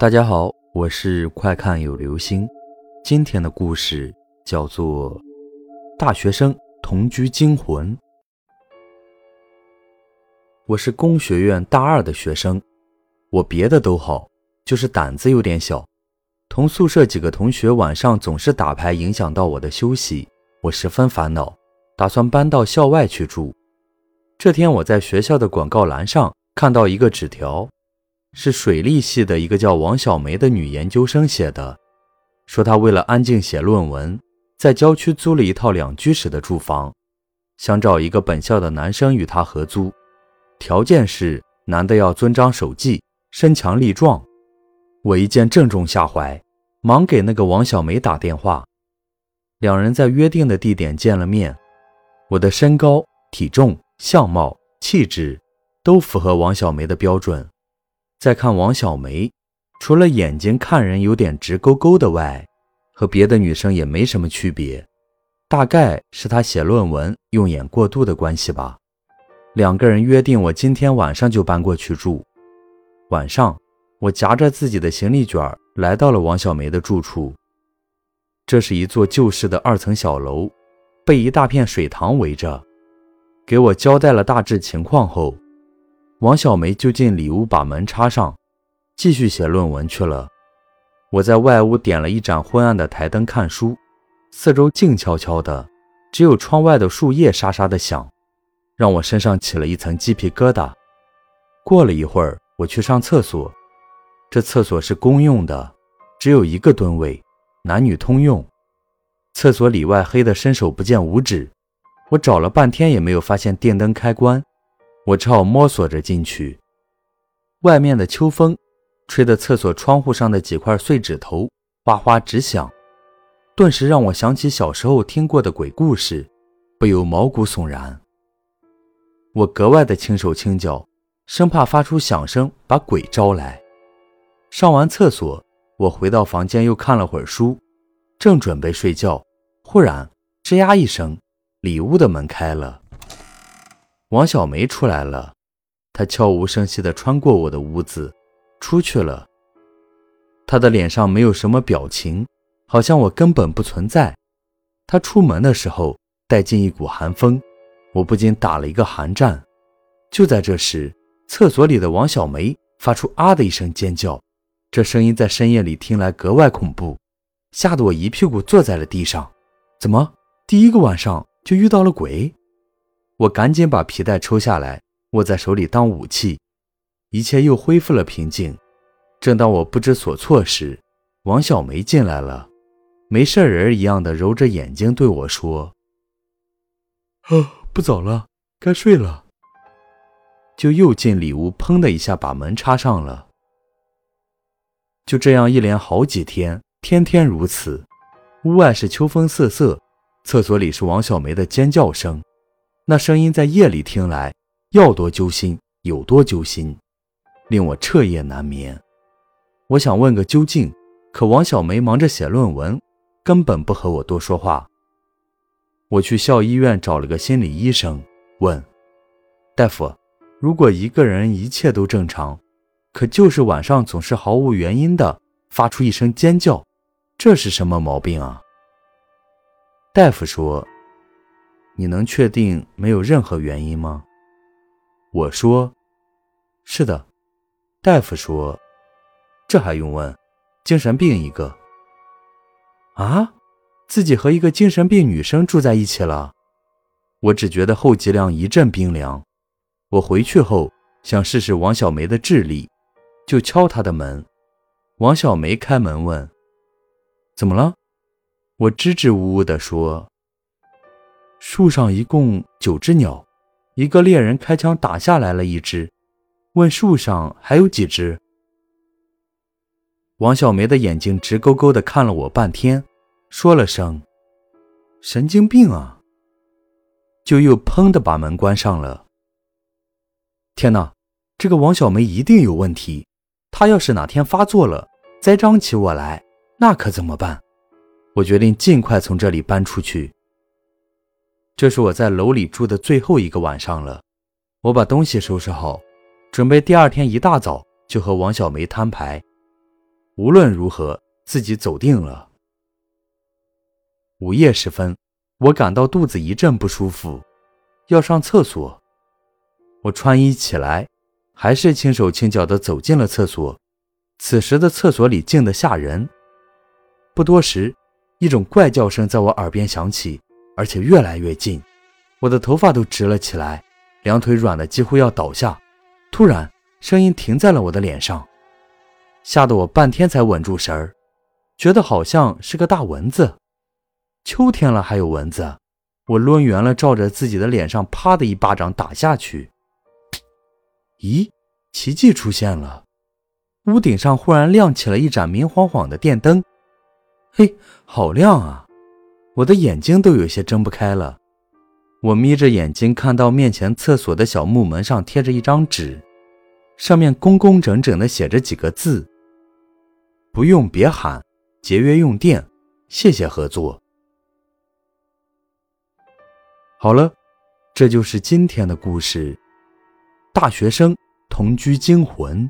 大家好，我是快看有流星。今天的故事叫做《大学生同居惊魂》。我是工学院大二的学生，我别的都好，就是胆子有点小。同宿舍几个同学晚上总是打牌，影响到我的休息，我十分烦恼，打算搬到校外去住。这天，我在学校的广告栏上看到一个纸条。是水利系的一个叫王小梅的女研究生写的，说她为了安静写论文，在郊区租了一套两居室的住房，想找一个本校的男生与她合租，条件是男的要遵章守纪、身强力壮。我一见正中下怀，忙给那个王小梅打电话，两人在约定的地点见了面。我的身高、体重、相貌、气质都符合王小梅的标准。再看王小梅，除了眼睛看人有点直勾勾的外，和别的女生也没什么区别。大概是她写论文用眼过度的关系吧。两个人约定，我今天晚上就搬过去住。晚上，我夹着自己的行李卷来到了王小梅的住处。这是一座旧式的二层小楼，被一大片水塘围着。给我交代了大致情况后。王小梅就进里屋，把门插上，继续写论文去了。我在外屋点了一盏昏暗的台灯看书，四周静悄悄的，只有窗外的树叶沙沙的响，让我身上起了一层鸡皮疙瘩。过了一会儿，我去上厕所，这厕所是公用的，只有一个蹲位，男女通用。厕所里外黑的伸手不见五指，我找了半天也没有发现电灯开关。我只好摸索着进去，外面的秋风吹得厕所窗户上的几块碎纸头哗哗直响，顿时让我想起小时候听过的鬼故事，不由毛骨悚然。我格外的轻手轻脚，生怕发出响声把鬼招来。上完厕所，我回到房间又看了会儿书，正准备睡觉，忽然吱呀一声，里屋的门开了。王小梅出来了，她悄无声息地穿过我的屋子，出去了。她的脸上没有什么表情，好像我根本不存在。她出门的时候带进一股寒风，我不禁打了一个寒战。就在这时，厕所里的王小梅发出“啊”的一声尖叫，这声音在深夜里听来格外恐怖，吓得我一屁股坐在了地上。怎么，第一个晚上就遇到了鬼？我赶紧把皮带抽下来，握在手里当武器，一切又恢复了平静。正当我不知所措时，王小梅进来了，没事人一样的揉着眼睛对我说：“啊，不早了，该睡了。”就又进里屋，砰的一下把门插上了。就这样一连好几天，天天如此。屋外是秋风瑟瑟，厕所里是王小梅的尖叫声。那声音在夜里听来，要多揪心有多揪心，令我彻夜难眠。我想问个究竟，可王小梅忙着写论文，根本不和我多说话。我去校医院找了个心理医生，问大夫：如果一个人一切都正常，可就是晚上总是毫无原因的发出一声尖叫，这是什么毛病啊？大夫说。你能确定没有任何原因吗？我说：“是的。”大夫说：“这还用问？精神病一个。”啊，自己和一个精神病女生住在一起了。我只觉得后脊梁一阵冰凉。我回去后想试试王小梅的智力，就敲她的门。王小梅开门问：“怎么了？”我支支吾吾地说。树上一共九只鸟，一个猎人开枪打下来了一只，问树上还有几只？王小梅的眼睛直勾勾的看了我半天，说了声“神经病啊”，就又砰的把门关上了。天哪，这个王小梅一定有问题，她要是哪天发作了，栽赃起我来，那可怎么办？我决定尽快从这里搬出去。这是我在楼里住的最后一个晚上了，我把东西收拾好，准备第二天一大早就和王小梅摊牌。无论如何，自己走定了。午夜时分，我感到肚子一阵不舒服，要上厕所。我穿衣起来，还是轻手轻脚地走进了厕所。此时的厕所里静得吓人。不多时，一种怪叫声在我耳边响起，而且越来越近，我的头发都直了起来，两腿软得几乎要倒下。突然，声音停在了我的脸上，吓得我半天才稳住神儿，觉得好像是个大蚊子。秋天了还有蚊子，我抡圆了照着自己的脸上，啪的一巴掌打下去。咦，奇迹出现了，屋顶上忽然亮起了一盏明晃晃的电灯。嘿，好亮啊！我的眼睛都有些睁不开了。我眯着眼睛看到面前厕所的小木门上贴着一张纸，上面工工整整的写着几个字：“不用别喊，节约用电，谢谢合作。”好了，这就是今天的故事。大学生同居惊魂。